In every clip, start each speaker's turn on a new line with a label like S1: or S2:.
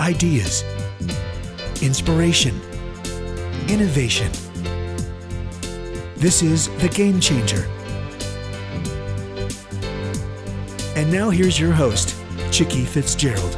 S1: Ideas, inspiration, innovation. This is The Game Changer. And now here's your host, Chicke Fitzgerald.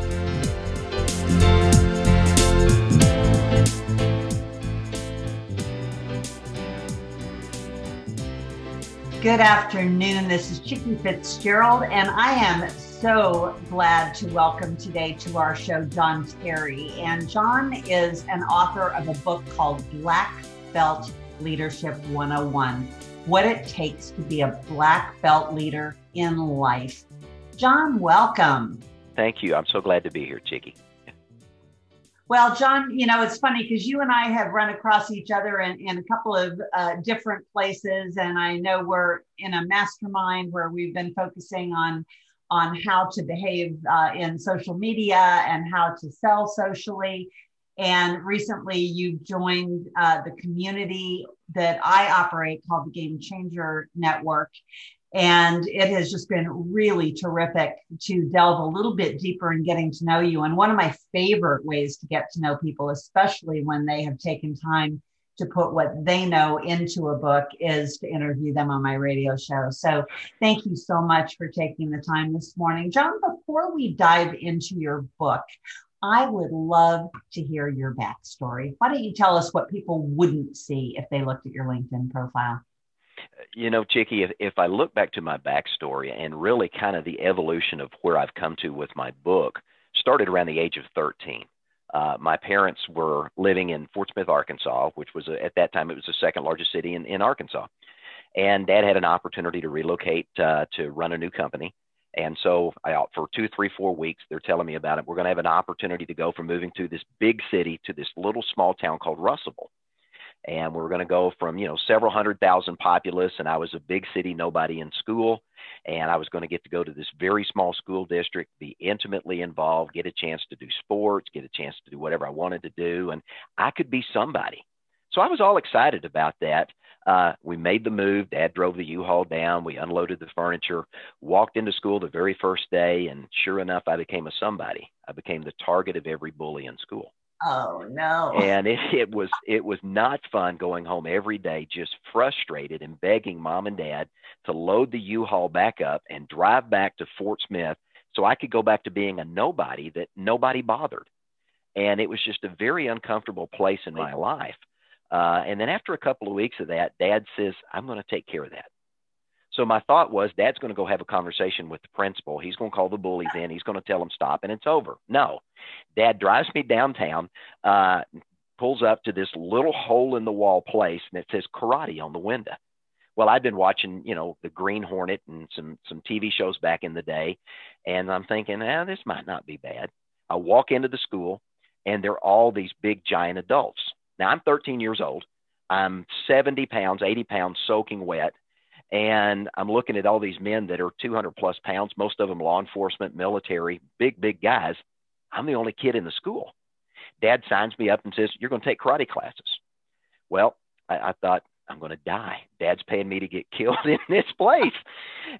S2: Good afternoon. This is Chicke Fitzgerald, and I am so glad to welcome today to our show John Terry. And John is an author of a book called Black Belt Leadership 101 What It Takes to Be a Black Belt Leader in Life. John, welcome.
S3: Thank you. I'm so glad to be here, Chicke.
S2: Well, John, you know, it's funny because you and I have run across each other in, in a couple of uh, different places. And I know we're in a mastermind where we've been focusing on on how to behave uh, in social media and how to sell socially. And recently, you've joined uh, the community that I operate called the Game Changer Network. And it has just been really terrific to delve a little bit deeper in getting to know you. And one of my favorite ways to get to know people, especially when they have taken time to put what they know into a book, is to interview them on my radio show. So thank you so much for taking the time this morning. John, before we dive into your book, I would love to hear your backstory. Why don't you tell us what people wouldn't see if they looked at your LinkedIn profile?
S3: you know, Chicke, if, if I look back to my backstory and really kind of the evolution of where I've come to with my book, started around the age of 13. Uh, my parents were living in Fort Smith, Arkansas, which was a, at that time it was the second largest city in, in Arkansas. And Dad had an opportunity to relocate uh, to run a new company. And so, I, for two, three, four weeks, they're telling me about it. We're going to have an opportunity to go from moving to this big city to this little small town called Russellville and we were going to go from you know several hundred thousand populace and i was a big city nobody in school and i was going to get to go to this very small school district be intimately involved get a chance to do sports get a chance to do whatever i wanted to do and i could be somebody. So i was all excited about that. Uh, we made the move. Dad drove the u-haul down. We unloaded the furniture walked into school the very first day and sure enough i became a somebody. I became the target of every bully in school
S2: Oh no.
S3: And it, it was it was not fun going home every day just frustrated and begging mom and dad to load the U-Haul back up and drive back to Fort Smith so I could go back to being a nobody that nobody bothered. And it was just a very uncomfortable place in my life. Uh, and then after a couple of weeks of that, dad says, I'm going to take care of that. So my thought was, Dad's going to go have a conversation with the principal. He's going to call the bullies in. He's going to tell them stop, and it's over. No, Dad drives me downtown, uh, pulls up to this little hole in the wall place, and it says karate on the window. Well, I'd been watching, you know, the Green Hornet and some some TV shows back in the day, and I'm thinking, ah, this might not be bad. I walk into the school, and they're all these big giant adults. Now I'm 13 years old. I'm 70 pounds, 80 pounds, soaking wet and I'm looking at all these men that are 200 plus pounds, most of them law enforcement, military, big, big guys. I'm the only kid in the school. Dad signs me up and says, You're going to take karate classes. Well, I, I thought, I'm going to die. Dad's paying me to get killed in this place.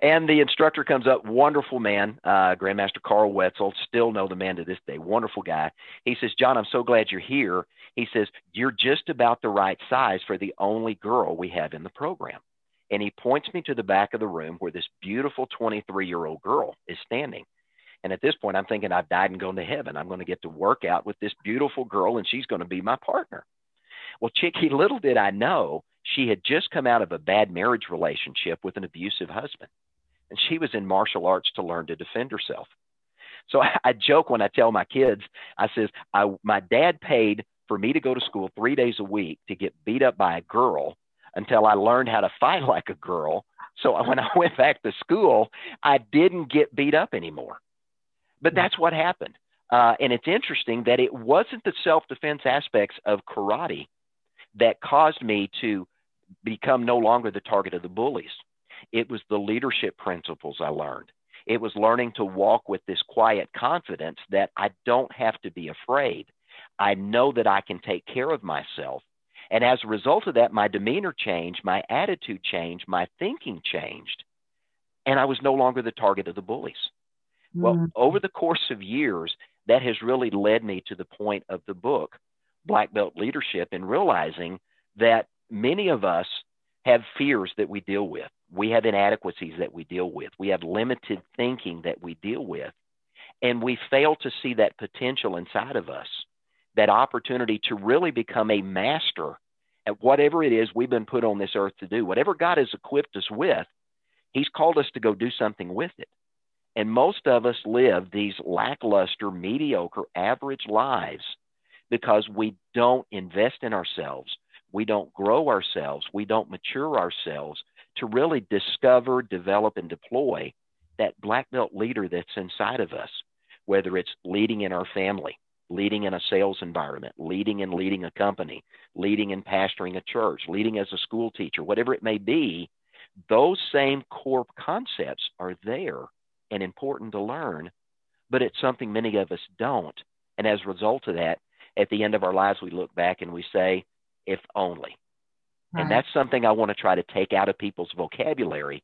S3: And the instructor comes up, wonderful man, uh, Grandmaster Carl Wetzel, still know the man to this day, wonderful guy. He says, John, I'm so glad you're here. He says, You're just about the right size for the only girl we have in the program and he points me to the back of the room where this beautiful 23 year old girl is standing. And at this point, I'm thinking I've died and gone to heaven. I'm going to get to work out with this beautiful girl, and she's going to be my partner. Well, Chicke, little did I know she had just come out of a bad marriage relationship with an abusive husband, and she was in martial arts to learn to defend herself. So I, I joke when I tell my kids, I says, I, my dad paid for me to go to school three days a week to get beat up by a girl until I learned how to fight like a girl. So when I went back to school, I didn't get beat up anymore. But hmm. that's what happened. Uh, and it's interesting that it wasn't the self defense aspects of karate that caused me to become no longer the target of the bullies. It was the leadership principles I learned. It was learning to walk with this quiet confidence that I don't have to be afraid. I know that I can take care of myself and as a result of that, my demeanor changed, my attitude changed, my thinking changed, and I was no longer the target of the bullies. Well, mm-hmm. over the course of years, that has really led me to the point of the book, Black Belt Leadership, and realizing that many of us have fears that we deal with. We have inadequacies that we deal with. We have limited thinking that we deal with. And we fail to see that potential inside of us, that opportunity to really become a master at whatever it is we've been put on this earth to do. Whatever God has equipped us with, He's called us to go do something with it. And most of us live these lackluster, mediocre, average lives because we don't invest in ourselves. We don't grow ourselves. We don't mature ourselves to really discover, develop, and deploy that black belt leader that's inside of us, whether it's leading in our family, leading in a sales environment, leading in leading a company, leading in pastoring a church, leading as a school teacher, whatever it may be, those same core concepts are there and important to learn, but it's something many of us don't. And as a result of that, at the end of our lives, we look back and we say, if only. Right. And that's something I want to try to take out of people's vocabulary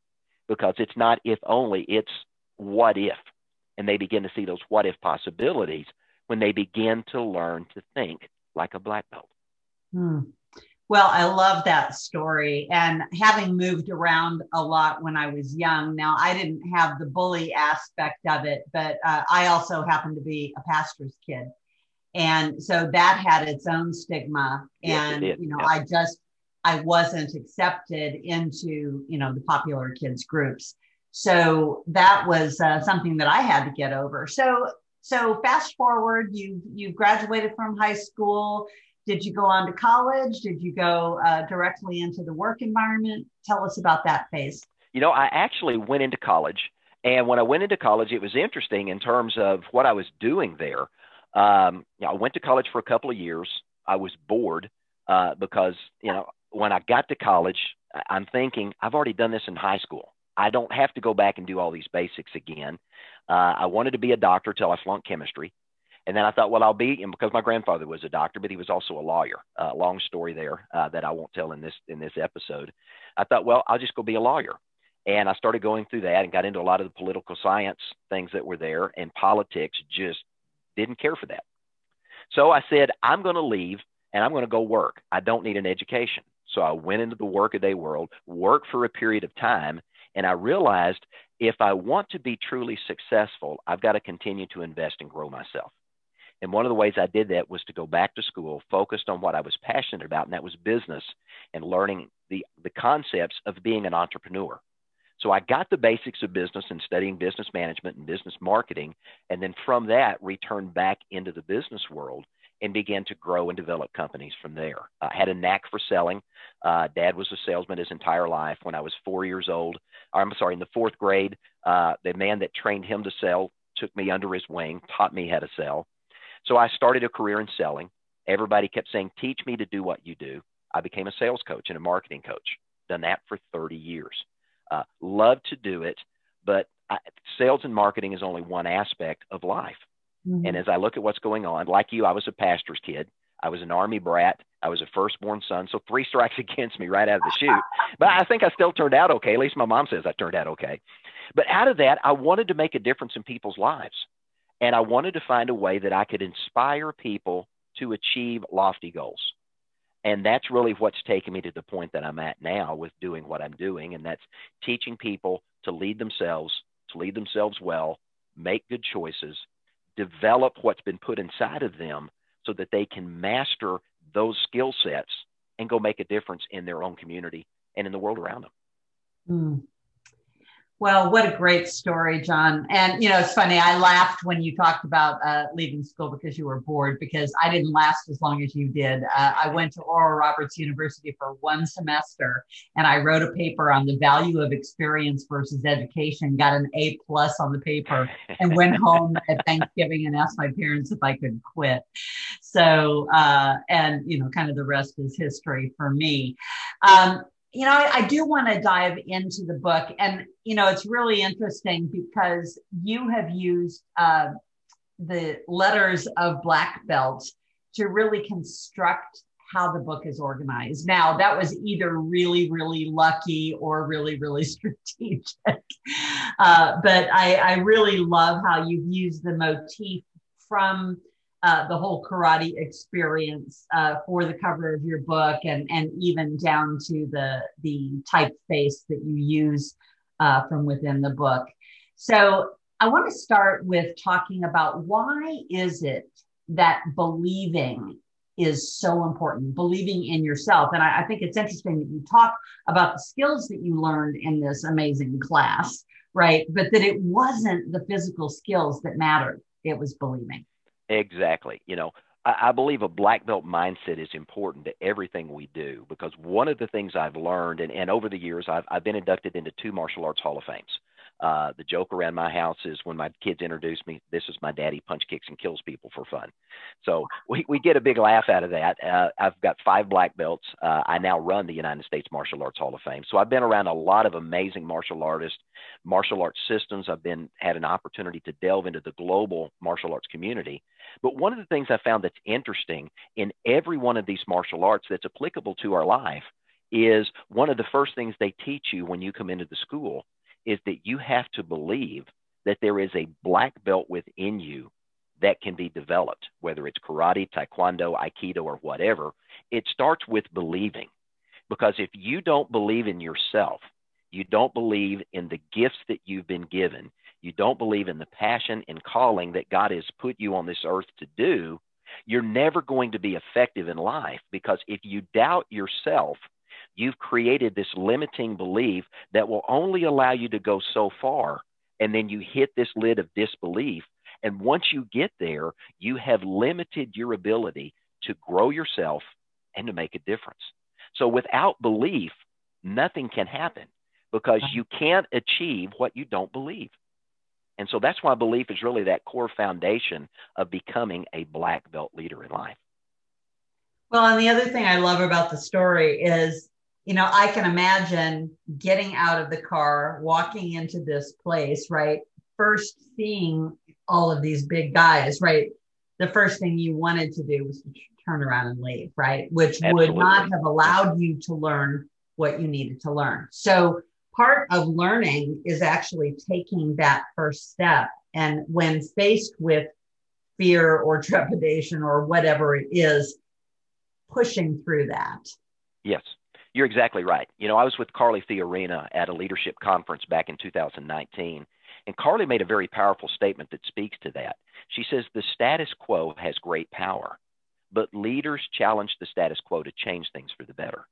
S3: because it's not if only, it's what if. And they begin to see those what if possibilities when they begin to learn to think like a black belt.
S2: Hmm. Well, I love that story. And having moved around a lot when I was young, now I didn't have the bully aspect of it, but uh, I also happened to be a pastor's kid. And so that had its own stigma. And, yes, you know, I just, I wasn't accepted into, you know, the popular kids groups. So that was uh, something that I had to get over. So, so fast forward, you you graduated from high school did you go on to college? Did you go uh, directly into the work environment? Tell us about that phase.
S3: You know, I actually went into college. And when I went into college, it was interesting in terms of what I was doing there. Um, you know, I went to college for a couple of years. I was bored uh, because, you know, when I got to college, I'm thinking, I've already done this in high school. I don't have to go back and do all these basics again. Uh, I wanted to be a doctor till I flunked chemistry. And then I thought, well, I'll be, and because my grandfather was a doctor, but he was also a lawyer. Uh, long story there uh, that I won't tell in this in this episode. I thought, well, I'll just go be a lawyer. And I started going through that and got into a lot of the political science things that were there, and politics just didn't care for that. So I said, I'm going to leave and I'm going to go work. I don't need an education. So I went into the workaday world, worked for a period of time, and I realized if I want to be truly successful, I've got to continue to invest and grow myself. And one of the ways I did that was to go back to school, focused on what I was passionate about, and that was business and learning the, the concepts of being an entrepreneur. So I got the basics of business and studying business management and business marketing. And then from that, returned back into the business world and began to grow and develop companies from there. I had a knack for selling. Uh, Dad was a salesman his entire life. When I was four years old, I'm sorry, in the fourth grade, uh, the man that trained him to sell took me under his wing, taught me how to sell. So I started a career in selling. Everybody kept saying, teach me to do what you do. I became a sales coach and a marketing coach. Done that for 30 years. Uh, love to do it, but I, sales and marketing is only one aspect of life. Mm-hmm. And as I look at what's going on, like you, I was a pastor's kid. I was an army brat. I was a firstborn son. So three strikes against me right out of the chute. But I think I still turned out okay. At least my mom says I turned out okay. But out of that, I wanted to make a difference in people's lives. And I wanted to find a way that I could inspire people to achieve lofty goals. And that's really what's taken me to the point that I'm at now with doing what I'm doing. And that's teaching people to lead themselves, to lead themselves well, make good choices, develop what's been put inside of them so that they can master those skill sets and go make a difference in their own community and in the world around them.
S2: Mm. Well, what a great story, John. And, you know, it's funny. I laughed when you talked about uh, leaving school because you were bored, because I didn't last as long as you did. Uh, I went to Oral Roberts University for one semester and I wrote a paper on the value of experience versus education, got an A plus on the paper, and went home at Thanksgiving and asked my parents if I could quit. So, uh, and, you know, kind of the rest is history for me. Um, you know, I, I do want to dive into the book, and you know, it's really interesting because you have used uh, the letters of black belt to really construct how the book is organized. Now, that was either really, really lucky or really, really strategic. Uh, but I, I, really love how you've used the motif from uh, the whole karate experience uh, for the cover of your book and, and even down to the, the typeface that you use uh, from within the book. So I want to start with talking about why is it that believing is so important, believing in yourself. And I, I, think it's interesting that you talk about the skills that you learned in this amazing class, right? But that it wasn't the physical skills that mattered, it was believing.
S3: Exactly. You know, I, I believe a black belt mindset is important to everything we do because one of the things I've learned, and, and over the years, I've, I've been inducted into two martial arts Hall of Fames. Uh, the joke around my house is when my kids introduce me, this is my daddy punch kicks and kills people for fun. So we, we get a big laugh out of that. Uh, I've got five black belts. Uh, I now run the United States Martial Arts Hall of Fame. So I've been around a lot of amazing martial artists, martial arts systems. I've been had an opportunity to delve into the global martial arts community. But one of the things I found that's interesting in every one of these martial arts that's applicable to our life is one of the first things they teach you when you come into the school is that you have to believe that there is a black belt within you that can be developed, whether it's karate, taekwondo, aikido, or whatever. It starts with believing. Because if you don't believe in yourself, you don't believe in the gifts that you've been given, you don't believe in the passion and calling that God has put you on this earth to do, you're never going to be effective in life. Because if you doubt yourself, you've created this limiting belief that will only allow you to go so far. And then you hit this lid of disbelief. And once you get there, you have limited your ability to grow yourself and to make a difference. So without belief, nothing can happen because you can't achieve what you don't believe. And so that's why belief is really that core foundation of becoming a black belt leader in life.
S2: Well, and the other thing I love about the story is you know, I can imagine getting out of the car, walking into this place, right? First seeing all of these big guys, right? The first thing you wanted to do was to turn around and leave, right? Which Absolutely. would not have allowed you to learn what you needed to learn. So part of learning is actually taking that first step. And when faced with fear or trepidation or whatever it is, pushing through that.
S3: Yes. You're exactly right. You know, I was with Carly Fiorina at a leadership conference back in 2019, and Carly made a very powerful statement that speaks to that. She says, The status quo has great power, but leaders challenge the status quo to change things for the better.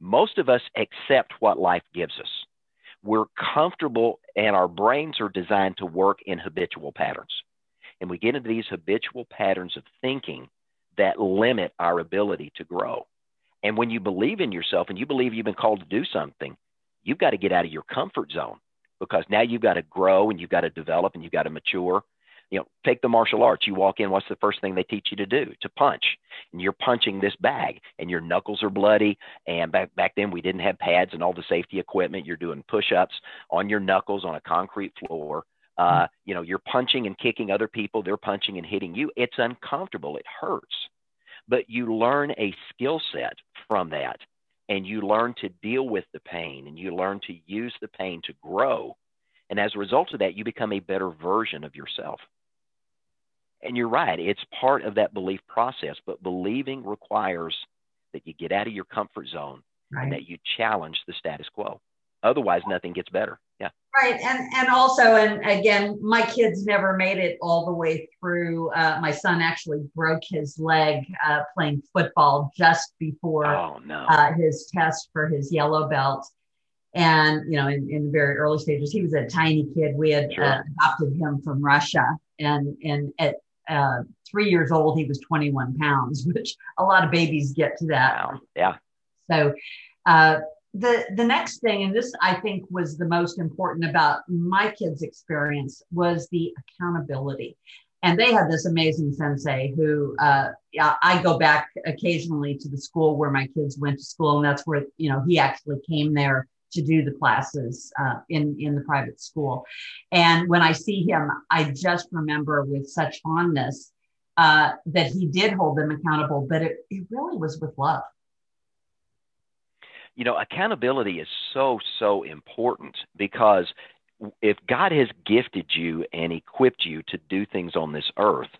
S3: Most of us accept what life gives us. We're comfortable, and our brains are designed to work in habitual patterns. And we get into these habitual patterns of thinking that limit our ability to grow. And when you believe in yourself and you believe you've been called to do something, you've got to get out of your comfort zone because now you've got to grow and you've got to develop and you've got to mature. You know, take the martial arts. You walk in, what's the first thing they teach you to do? To punch. And you're punching this bag and your knuckles are bloody. And back back then we didn't have pads and all the safety equipment. You're doing push-ups on your knuckles on a concrete floor. Uh, you know, you're punching and kicking other people. They're punching and hitting you. It's uncomfortable. It hurts but you learn a skill set from that and you learn to deal with the pain and you learn to use the pain to grow. And as a result of that, you become a better version of yourself. And you're right, it's part of that belief process, but believing requires that you get out of your comfort zone right. and that you challenge the status quo. Otherwise, nothing gets better. Yeah.
S2: Right. And and also, and again, my kids never made it all the way through. Uh, my son actually broke his leg uh, playing football just before
S3: oh, no.
S2: uh, his test for his yellow belt. And you know, in, in the very early stages, he was a tiny kid. We had sure. Uh, adopted him from Russia, and and at uh, three years old, he was 21 pounds, which a lot of babies get to that.
S3: Wow. Yeah.
S2: So, uh, the the next thing and this i think was the most important about my kids experience was the accountability and they had this amazing sensei who uh, i go back occasionally to the school where my kids went to school and that's where you know he actually came there to do the classes uh, in in the private school and when i see him i just remember with such fondness uh, that he did hold them accountable, but it, it really was with love.
S3: You know, accountability is so, so important because if God has gifted you and equipped you to do things on this earth,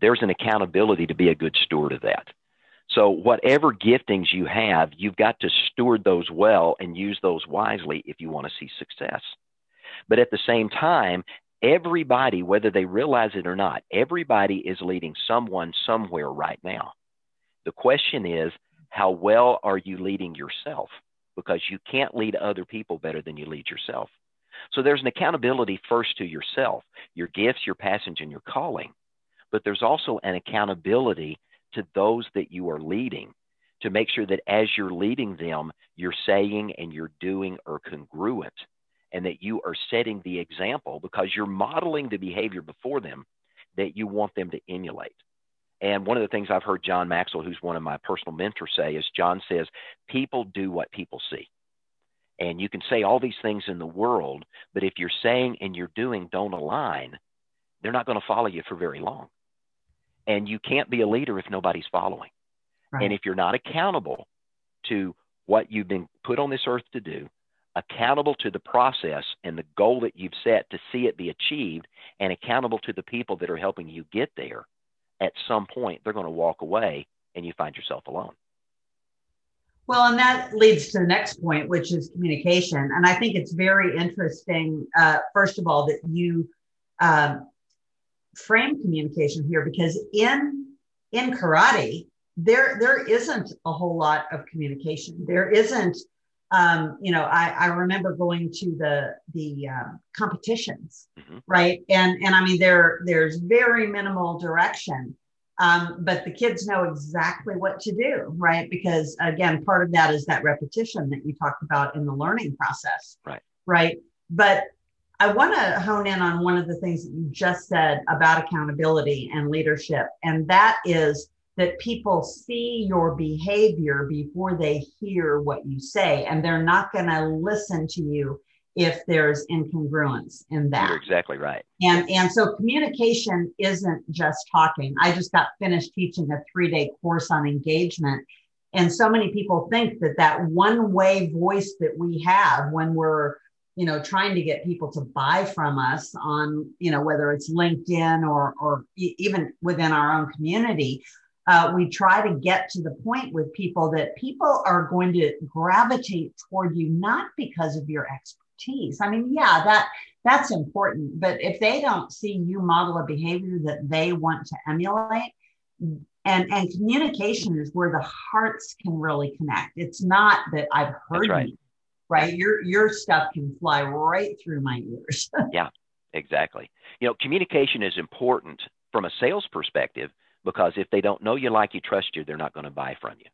S3: there's an accountability to be a good steward of that. So, whatever giftings you have, you've got to steward those well and use those wisely if you want to see success. But at the same time, everybody, whether they realize it or not, everybody is leading someone somewhere right now. The question is, how well are you leading yourself? Because you can't lead other people better than you lead yourself. So there's an accountability first to yourself, your gifts, your passage, and your calling. But there's also an accountability to those that you are leading to make sure that as you're leading them, you're saying and you're doing are congruent and that you are setting the example because you're modeling the behavior before them that you want them to emulate. And one of the things I've heard John Maxwell, who's one of my personal mentors, say is John says, people do what people see. And you can say all these things in the world, but if you're saying and you're doing don't align, they're not going to follow you for very long. And you can't be a leader if nobody's following. Right. And if you're not accountable to what you've been put on this earth to do, accountable to the process and the goal that you've set to see it be achieved, and accountable to the people that are helping you get there, at some point they're going to walk away and you find yourself alone.
S2: Well, and that leads to the next point, which is communication. And I think it's very interesting, uh, first of all, that you um, frame communication here because in in karate, there there isn't a whole lot of communication. There isn't um, you know, I, I remember going to the the um, competitions, mm-hmm. right? And and I mean, there there's very minimal direction, um, but the kids know exactly what to do, right? Because again, part of that is that repetition that you talked about in the learning process,
S3: right?
S2: Right. But I want to hone in on one of the things that you just said about accountability and leadership, and that is that people see your behavior before they hear what you say, and they're not going to listen to you if there's incongruence in that.
S3: You're exactly right.
S2: And and so communication isn't just talking. I just got finished teaching a 3-day course on engagement and so many people think that that one way voice that we have when we're you know trying to get people to buy from us on you know whether it's linkedin or or even within our own community uh, we try to get to the point with people that people are going to gravitate toward you not because of your expertise. I mean, yeah, that that's important, but if they don't see you model a behavior that they want to emulate, and and communication is where the hearts can really connect. It's not that I've heard right. you, right? Your your stuff can fly right through my ears.
S3: yeah, exactly. You know, communication is important from a sales perspective because if they don't know you, like you, trust you, they're not going to buy from you.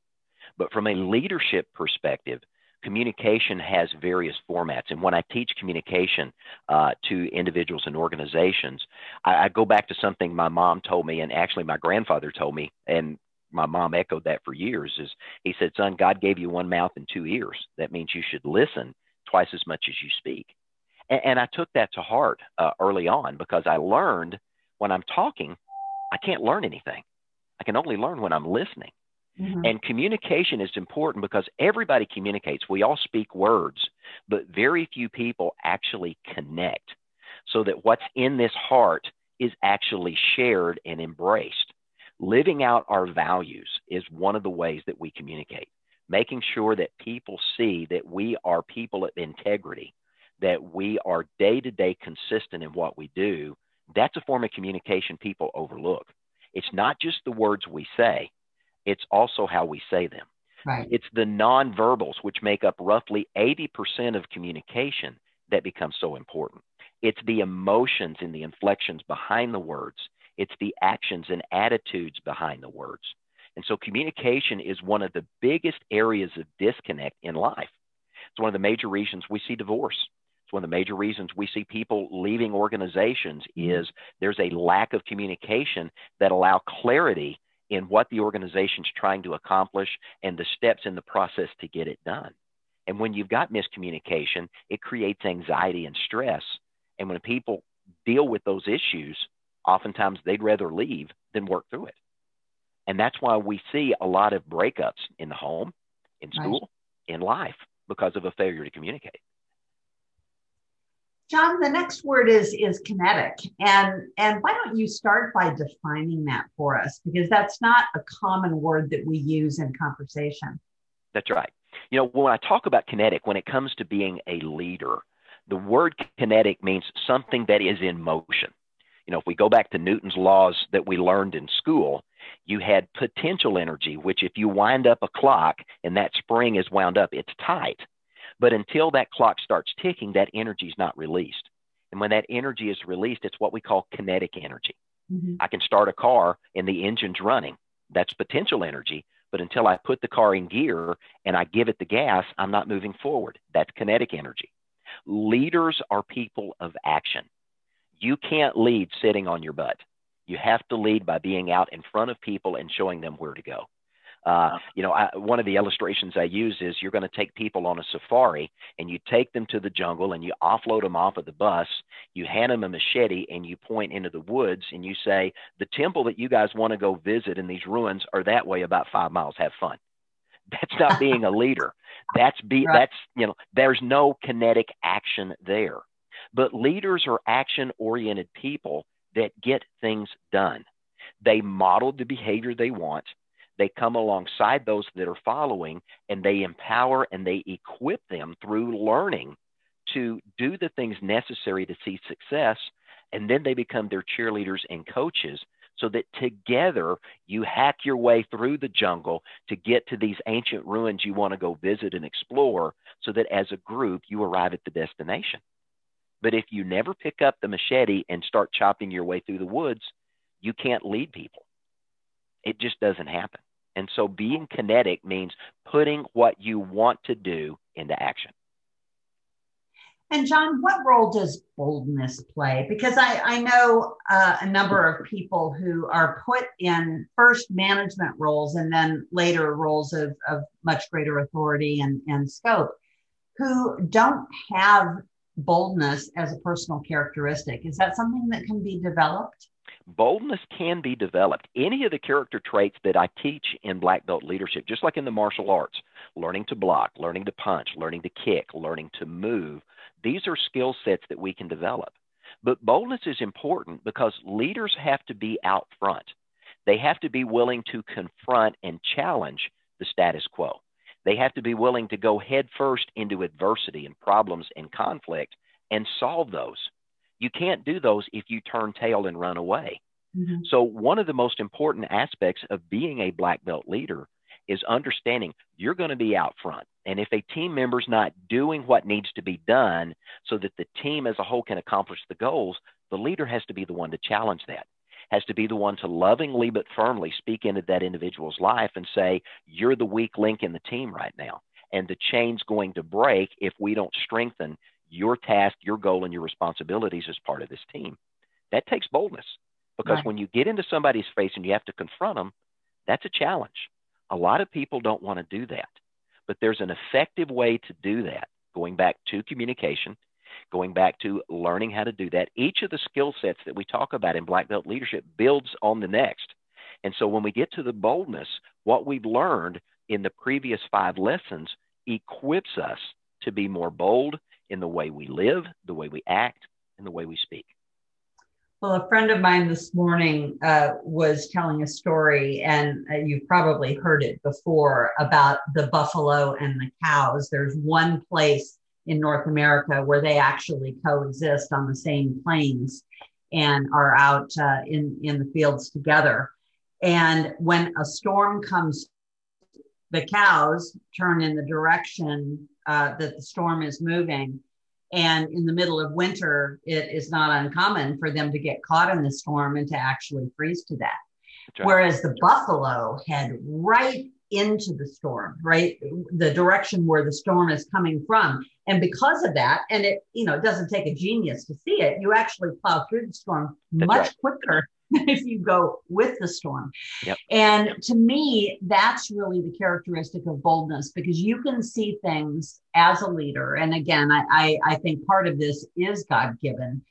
S3: But from a leadership perspective, communication has various formats. And when I teach communication uh, to individuals and organizations, I, I go back to something my mom told me, and actually my grandfather told me, and my mom echoed that for years. Is he said, "Son, God gave you one mouth and two ears. That means you should listen twice as much as you speak." And, and I took that to heart uh, early on because I learned when I'm talking, I can't learn anything. I can only learn when I'm listening. Mm-hmm. And communication is important because everybody communicates. We all speak words, but very few people actually connect so that what's in this heart is actually shared and embraced. Living out our values is one of the ways that we communicate, making sure that people see that we are people of integrity, that we are day to day consistent in what we do. That's a form of communication people overlook. It's not just the words we say, it's also how we say them.
S2: Right.
S3: It's the nonverbals, which make up roughly 80% of communication, that becomes so important. It's the emotions and the inflections behind the words, it's the actions and attitudes behind the words. And so communication is one of the biggest areas of disconnect in life. It's one of the major reasons we see divorce. One of the major reasons we see people leaving organizations mm-hmm. is there's a lack of communication that allow clarity in what the organization's trying to accomplish and the steps in the process to get it done. And when you've got miscommunication, it creates anxiety and stress. And when people deal with those issues, oftentimes they'd rather leave than work through it. And that's why we see a lot of breakups in the home, in school, right. in life because of a failure to communicate.
S2: John, the next word is is kinetic, and and why don't you start by defining that for us because that's not a common word that we use in conversation.
S3: That's right. You know, when I talk about kinetic, when it comes to being a leader, the word kinetic means something that is in motion. You know, if we go back to Newton's laws that we learned in school, you had potential energy, which if you wind up a clock and that spring is wound up, it's tight. But until that clock starts ticking, that energy is not released. And when that energy is released, it's what we call kinetic energy. Mm-hmm. I can start a car and the engine's running. That's potential energy. But until I put the car in gear and I give it the gas, I'm not moving forward. That's kinetic energy. Leaders are people of action. You can't lead sitting on your butt. You have to lead by being out in front of people and showing them where to go. Uh, you know, I, one of the illustrations I use is you're going to take people on a safari and you take them to the jungle and you offload them off of the bus. You hand them a machete and you point into the woods and you say, the temple that you guys want to go visit in these ruins are that way about five miles. Have fun. That's not being a leader. That's be right. that's you know there's no kinetic action there. But leaders are action oriented people that get things done. They model the behavior they want. They come alongside those that are following and they empower and they equip them through learning to do the things necessary to see success. And then they become their cheerleaders and coaches so that together you hack your way through the jungle to get to these ancient ruins you want to go visit and explore so that as a group you arrive at the destination. But if you never pick up the machete and start chopping your way through the woods, you can't lead people. It just doesn't happen. And so being kinetic means putting what you want to do into action.
S2: And John, what role does boldness play? Because I, I know uh, a number of people who are put in first management roles and then later roles of, of much greater authority and, and scope who don't have boldness as a personal characteristic. Is that something that can be developed?
S3: Boldness can be developed. Any of the character traits that I teach in black belt leadership, just like in the martial arts, learning to block, learning to punch, learning to kick, learning to move, these are skill sets that we can develop. But boldness is important because leaders have to be out front. They have to be willing to confront and challenge the status quo. They have to be willing to go headfirst into adversity and problems and conflict and solve those. You can't do those if you turn tail and run away. Mm-hmm. So, one of the most important aspects of being a black belt leader is understanding you're going to be out front. And if a team member's not doing what needs to be done so that the team as a whole can accomplish the goals, the leader has to be the one to challenge that has to be the one to lovingly but firmly speak into that individual's life and say, You're the weak link in the team right now. And the chain's going to break if we don't strengthen your task, your goal, and your responsibilities as part of this team. That takes boldness because right. when you get into somebody's face and you have to confront them, that's a challenge. A lot of people don't want to do that, but there's an effective way to do that. Going back to communication, going back to learning how to do that. Each of the skill sets that we talk about in black belt leadership builds on the next. And so when we get to the boldness, what we've learned in the previous five lessons equips us to be more bold in the way we live, the way we act, and the way we speak.
S2: Well, a friend of mine this morning uh, was telling a story, and uh, you've probably heard it before about the buffalo and the cows. There's one place in North America where they actually coexist on the same plains and are out uh, in, in the fields together. And when a storm comes, the cows turn in the direction uh, that the storm is moving. And in the middle of winter, it is not uncommon for them to get caught in the storm and to actually freeze to death. Right. Whereas the buffalo head right into the storm, right? The direction where the storm is coming from. And because of that, and it, you know, it doesn't take a genius to see it, you actually plow through the storm That's much right. quicker if you go with the storm. Yep. And to me, that's really the characteristic of boldness because you can see things as a leader. And again, I, I, I think part of this is God given.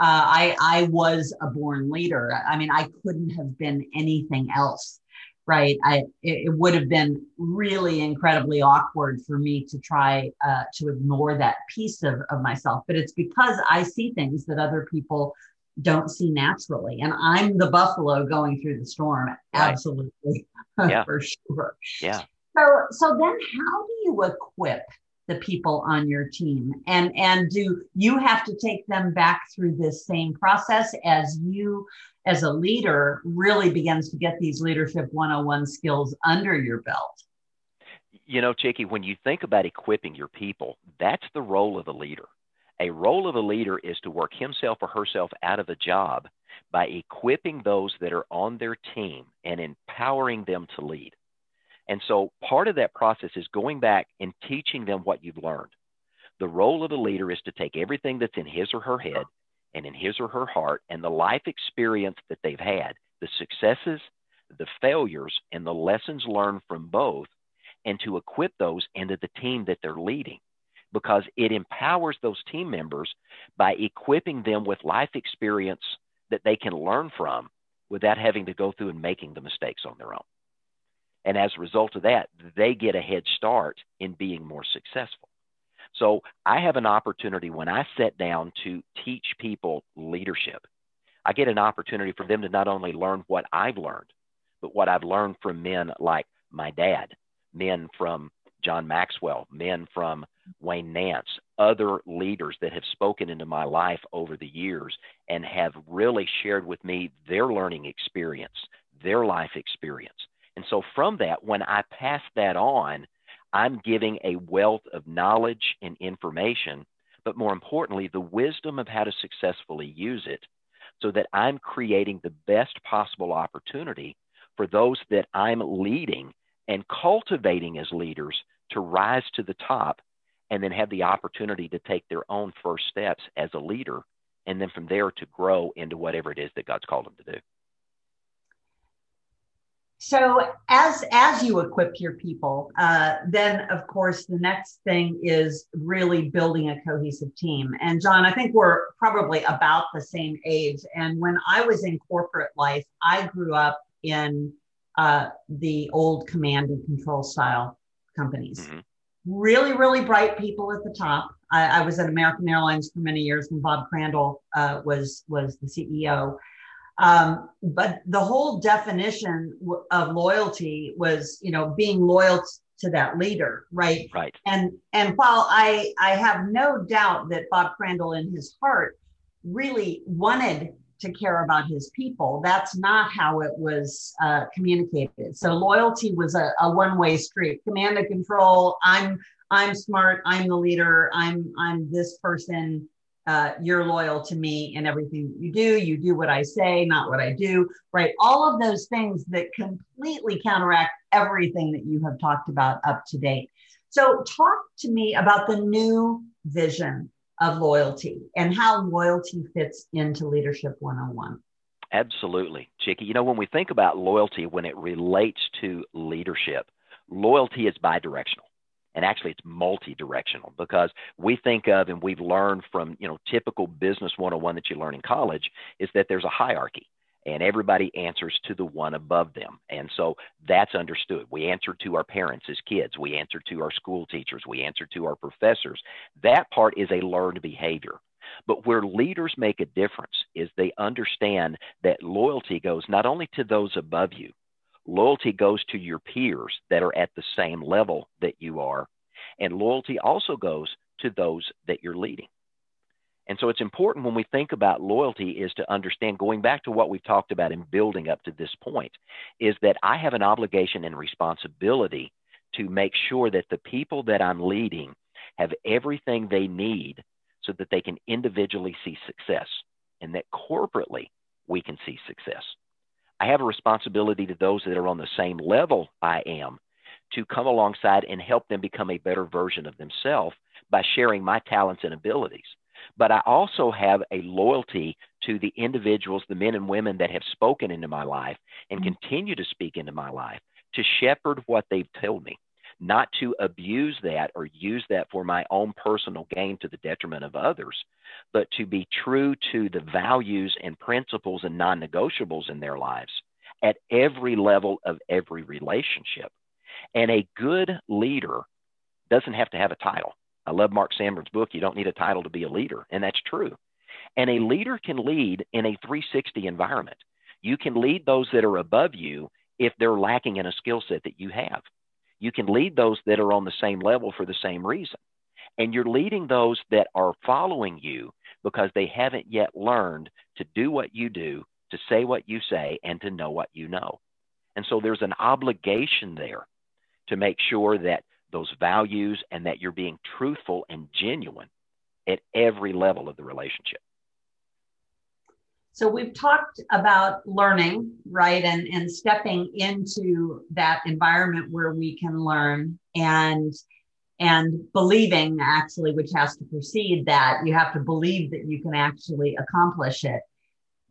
S2: Uh, I, I was a born leader. I mean, I couldn't have been anything else, right? I, it, it would have been really incredibly awkward for me to try uh, to ignore that piece of, of myself. But it's because I see things that other people don't see naturally. And I'm the buffalo going through the storm. Right. Absolutely.
S3: Yeah.
S2: for sure.
S3: Yeah.
S2: So, so then how do you equip the people on your team and and do you have to take them back through this same process as you as a leader really begins to get these leadership 101 skills under your belt
S3: you know chicke when you think about equipping your people that's the role of a leader a role of a leader is to work himself or herself out of a job by equipping those that are on their team and empowering them to lead and so part of that process is going back and teaching them what you've learned. The role of a leader is to take everything that's in his or her head and in his or her heart and the life experience that they've had, the successes, the failures, and the lessons learned from both, and to equip those into the team that they're leading because it empowers those team members by equipping them with life experience that they can learn from without having to go through and making the mistakes on their own. And as a result of that, they get a head start in being more successful. So I have an opportunity when I sit down to teach people leadership. I get an opportunity for them to not only learn what I've learned, but what I've learned from men like my dad, men from John Maxwell, men from Wayne Nance, other leaders that have spoken into my life over the years and have really shared with me their learning experience, their life experience. And so from that, when I pass that on, I'm giving a wealth of knowledge and information, but more importantly, the wisdom of how to successfully use it so that I'm creating the best possible opportunity for those that I'm leading and cultivating as leaders to rise to the top and then have the opportunity to take their own first steps as a leader and then from there to grow into whatever it is that God's called them to do.
S2: So as as you equip your people uh, then of course the next thing is really building a cohesive team. And john i think we're probably about the same age. And when i was in corporate life i grew up in uh, the old command and control style companies mm-hmm. really really bright people at the top I, I, was at american airlines for many years when bob crandall uh, was was the ceo um, but the whole definition of loyalty was, you know, being loyal to that leader, right?
S3: Right.
S2: And and while I I have no doubt that Bob Crandall in his heart really wanted to care about his people, that's not how it was uh, communicated. So loyalty was a, a one way street. Command and control. I'm I'm smart. I'm the leader. I'm I'm this person uh, you're loyal to me in everything you do. You do what I say, not what I do, right? All of those things that completely counteract everything that you have talked about up to date. So, talk to me about the new vision of loyalty and how loyalty fits into Leadership 101.
S3: Absolutely, Chicke. You know, when we think about loyalty, when it relates to leadership, loyalty is bidirectional and actually it's multi-directional because we think of and we've learned from you know typical business 101 that you learn in college is that there's a hierarchy and everybody answers to the one above them. And so that's understood. We answer to our parents as kids. We answer to our school teachers. We answer to our professors. That part is a learned behavior. But where leaders make a difference is they understand that loyalty goes not only to those above you Loyalty goes to your peers that are at the same level that you are. And loyalty also goes to those that you're leading. And so it's important when we think about loyalty is to understand going back to what we've talked about in building up to this point is that I have an obligation and responsibility to make sure that the people that I'm leading have everything they need so that they can individually see success and that corporately we can see success. I have a responsibility to those that are on the same level I am to come alongside and help them become a better version of themselves by sharing my talents and abilities. But I also have a loyalty to the individuals, the men and women that have spoken into my life and mm-hmm. continue to speak into my life to shepherd what they've told me, not to abuse that or use that for my own personal gain to the detriment of others, but to be true to the values and principles and non negotiables in their lives at every level of every relationship. And a good leader doesn't have to have a title. I love Mark Sanborn's book, You Don't Need a Title to Be a Leader. And that's true. And a leader can lead in a 360 environment. You can lead those that are above you if they're lacking in a skill set that you have. You can lead those that are on the same level for the same reason. And you're leading those that are following you because they haven't yet learned to do what you do, to say what you say, and to know what you know. And so there's an obligation there to make sure that those values and that you're being truthful and genuine at every level of the relationship.
S2: So we've talked about learning, right, and and stepping into that environment where we can learn and and believing actually, which has to precede that. You have to believe that you can actually accomplish it.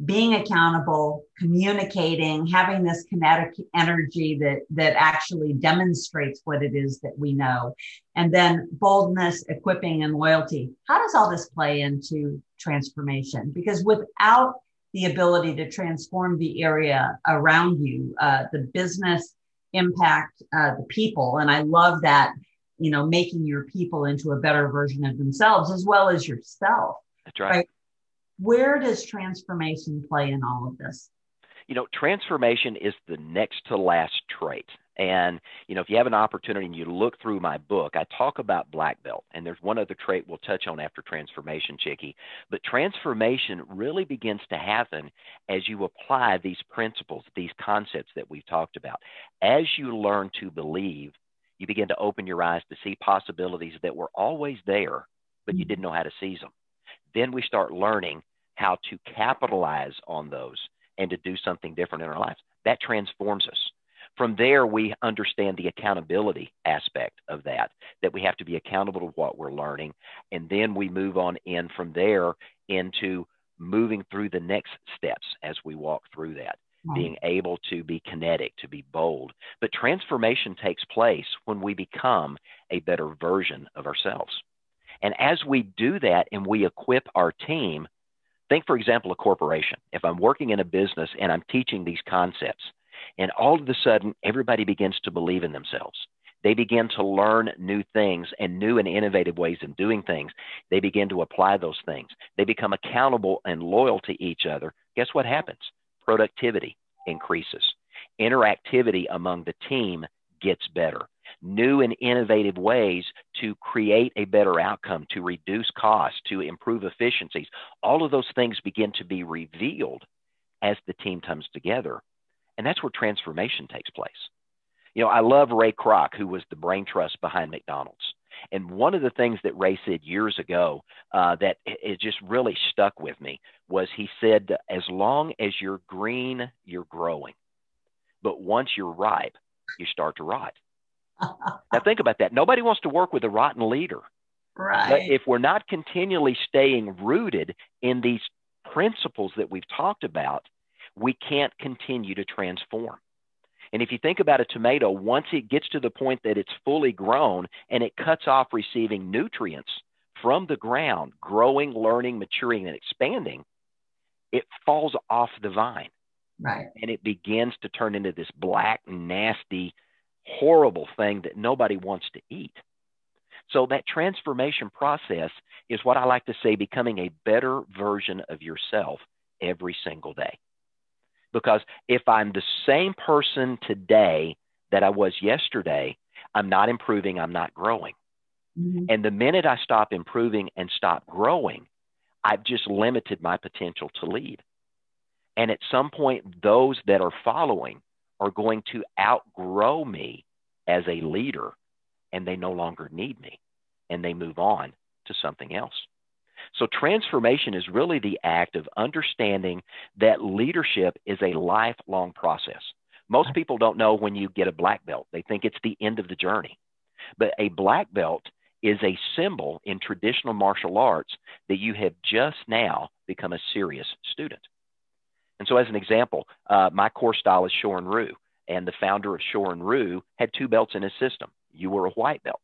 S2: Being accountable, communicating, having this kinetic energy that that actually demonstrates what it is that we know, and then boldness, equipping, and loyalty. How does all this play into transformation? Because without the ability to transform the area around you, uh, the business impact, uh, the people. And I love that, you know, making your people into a better version of themselves as well as yourself.
S3: That's right. right?
S2: Where does transformation play in all of this?
S3: You know, transformation is the next to last trait. And, you know, if you have an opportunity and you look through my book, I talk about black belt. And there's one other trait we'll touch on after transformation, Chicke. But transformation really begins to happen as you apply these principles, these concepts that we've talked about. As you learn to believe, you begin to open your eyes to see possibilities that were always there, but you mm-hmm. didn't know how to seize them. Then we start learning how to capitalize on those and to do something different in our lives. That transforms us. From there, we understand the accountability aspect of that, that we have to be accountable to what we're learning. And then we move on in from there into moving through the next steps as we walk through that, right. being able to be kinetic, to be bold. But transformation takes place when we become a better version of ourselves. And as we do that and we equip our team, think, for example, a corporation. If I'm working in a business and I'm teaching these concepts, and all of a sudden, everybody begins to believe in themselves. They begin to learn new things and new and innovative ways of doing things. They begin to apply those things. They become accountable and loyal to each other. Guess what happens? Productivity increases. Interactivity among the team gets better. New and innovative ways to create a better outcome, to reduce costs, to improve efficiencies. All of those things begin to be revealed as the team comes together. And that's where transformation takes place. You know, I love Ray Kroc, who was the brain trust behind McDonald's. And one of the things that Ray said years ago uh, that it just really stuck with me was he said, as long as you're green, you're growing. But once you're ripe, you start to rot. now, think about that. Nobody wants to work with a rotten leader.
S2: Right.
S3: But if we're not continually staying rooted in these principles that we've talked about, we can't continue to transform. And if you think about a tomato, once it gets to the point that it's fully grown and it cuts off receiving nutrients from the ground, growing, learning, maturing, and expanding, it falls off the vine.
S2: Right.
S3: And it begins to turn into this black, nasty, horrible thing that nobody wants to eat. So that transformation process is what I like to say becoming a better version of yourself every single day. Because if I'm the same person today that I was yesterday, I'm not improving, I'm not growing. Mm-hmm. And the minute I stop improving and stop growing, I've just limited my potential to lead. And at some point, those that are following are going to outgrow me as a leader and they no longer need me and they move on to something else. So, transformation is really the act of understanding that leadership is a lifelong process. Most people don't know when you get a black belt, they think it's the end of the journey. But a black belt is a symbol in traditional martial arts that you have just now become a serious student. And so, as an example, uh, my core style is Shorin Ryu, and the founder of Shorin Ryu had two belts in his system you were a white belt.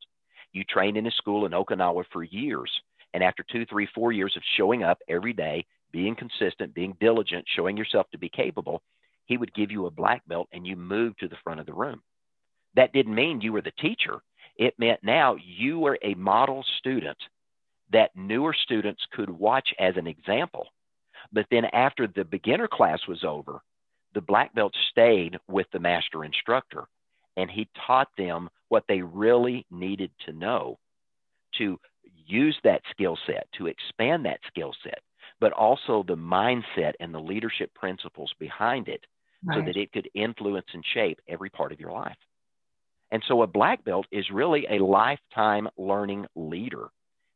S3: You trained in a school in Okinawa for years. And after two, three, four years of showing up every day, being consistent, being diligent, showing yourself to be capable, he would give you a black belt and you moved to the front of the room. That didn't mean you were the teacher. It meant now you were a model student that newer students could watch as an example. But then after the beginner class was over, the black belt stayed with the master instructor and he taught them what they really needed to know to use that skill set, to expand that skill set, but also the mindset and the leadership principles behind it right. so that it could influence and shape every part of your life. And so a black belt is really a lifetime learning leader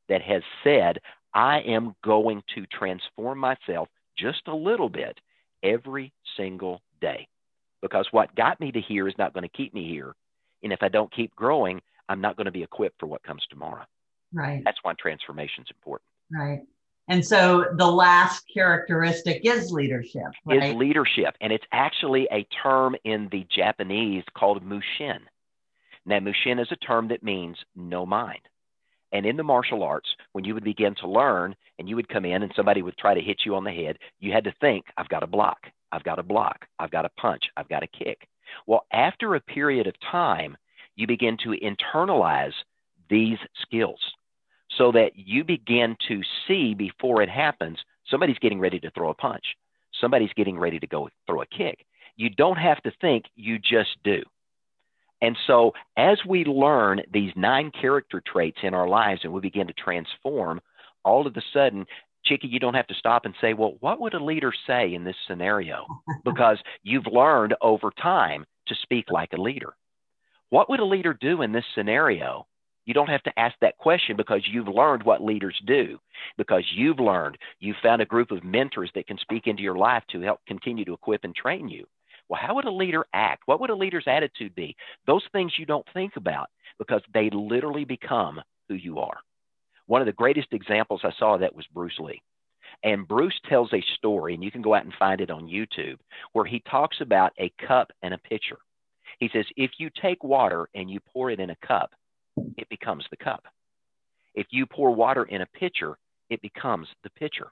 S3: that has said, I am going to transform myself just a little bit every single day. Because what got me to here is not going to keep me here. And if I don't keep growing, I'm not going to be equipped for what comes tomorrow.
S2: Right.
S3: That's why transformation is important.
S2: Right. And so the last characteristic is leadership. Right?
S3: Is leadership. And it's actually a term in the Japanese called mushin. Now, mushin is a term that means no mind. And in the martial arts, when you would begin to learn and you would come in and somebody would try to hit you on the head, you had to think, I've got to block, I've got to block, I've got to punch, I've got to kick. Well, after a period of time, you begin to internalize these skills so that you begin to see before it happens somebody's getting ready to throw a punch, somebody's getting ready to go throw a kick. You don't have to think, you just do. And so, as we learn these nine character traits in our lives and we begin to transform, all of a sudden, Chicke, you don't have to stop and say, well, what would a leader say in this scenario? Because you've learned over time to speak like a leader. What would a leader do in this scenario? You don't have to ask that question because you've learned what leaders do, because you've learned, you've found a group of mentors that can speak into your life to help continue to equip and train you. Well, how would a leader act? What would a leader's attitude be? Those things you don't think about because they literally become who you are. One of the greatest examples I saw that was Bruce Lee. And Bruce tells a story, and you can go out and find it on YouTube, where he talks about a cup and a pitcher. He says, if you take water and you pour it in a cup, it becomes the cup. If you pour water in a pitcher, it becomes the pitcher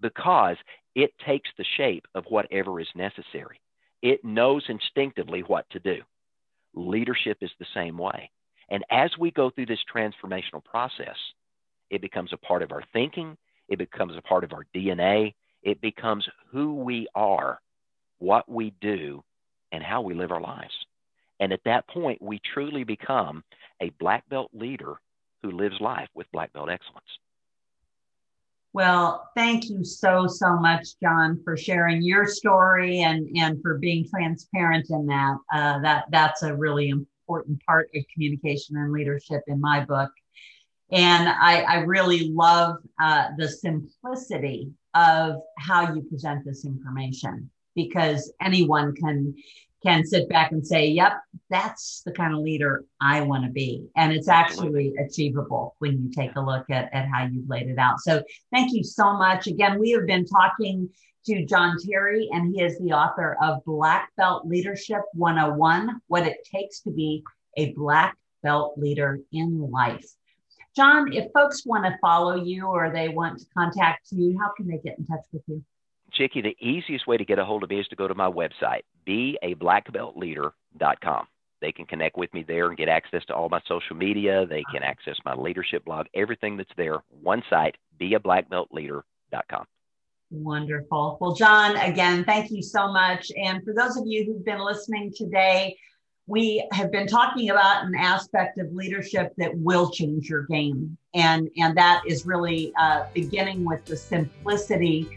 S3: because it takes the shape of whatever is necessary. It knows instinctively what to do. Leadership is the same way. And as we go through this transformational process, it becomes a part of our thinking, it becomes a part of our DNA, it becomes who we are, what we do, and how we live our lives. And at that point, we truly become a black belt leader who lives life with black belt excellence.
S2: Well, thank you so, so much, John, for sharing your story and, and for being transparent in that. Uh, that that's a really important part of communication and leadership in my book. And I, I really love uh, the simplicity of how you present this information because anyone can can sit back and say, yep, that's the kind of leader I want to be. And it's actually achievable when you take a look at, at how you've laid it out. So thank you so much. Again, we have been talking to John Terry, and he is the author of Black Belt Leadership 101 What It Takes to Be a Black Belt Leader in Life. John, if folks want to follow you or they want to contact you, how can they get in touch with you?
S3: Chicke, the easiest way to get a hold of me is to go to my website, beablackbeltleader.com. They can connect with me there and get access to all my social media. They can access my leadership blog, everything that's there. One site, beablackbeltleader.com.
S2: Wonderful. Well, John, again, thank you so much. And for those of you who've been listening today, we have been talking about an aspect of leadership that will change your game. And, and that is really uh, beginning with the simplicity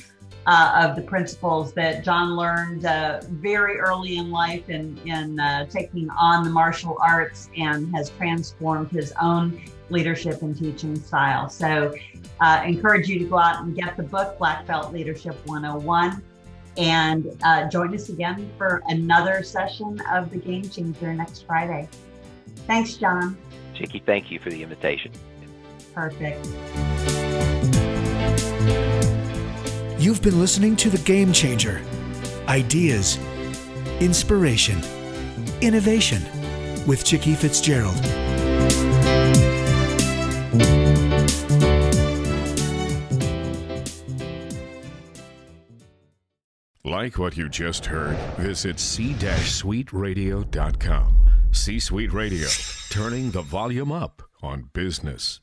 S2: uh, of the principles that John learned uh, very early in life in, in uh, taking on the martial arts and has transformed his own leadership and teaching style. So, uh, encourage you to go out and get the book, Black Belt Leadership 101, and uh, join us again for another session of The Game Changer next Friday. Thanks, John.
S3: Chicke, thank you for the invitation.
S2: Perfect.
S1: You've been listening to The Game Changer Ideas, Inspiration, Innovation with Chicke Fitzgerald.
S4: Like what you just heard, visit c-suiteradio.com. C Suite Radio, turning the volume up on business.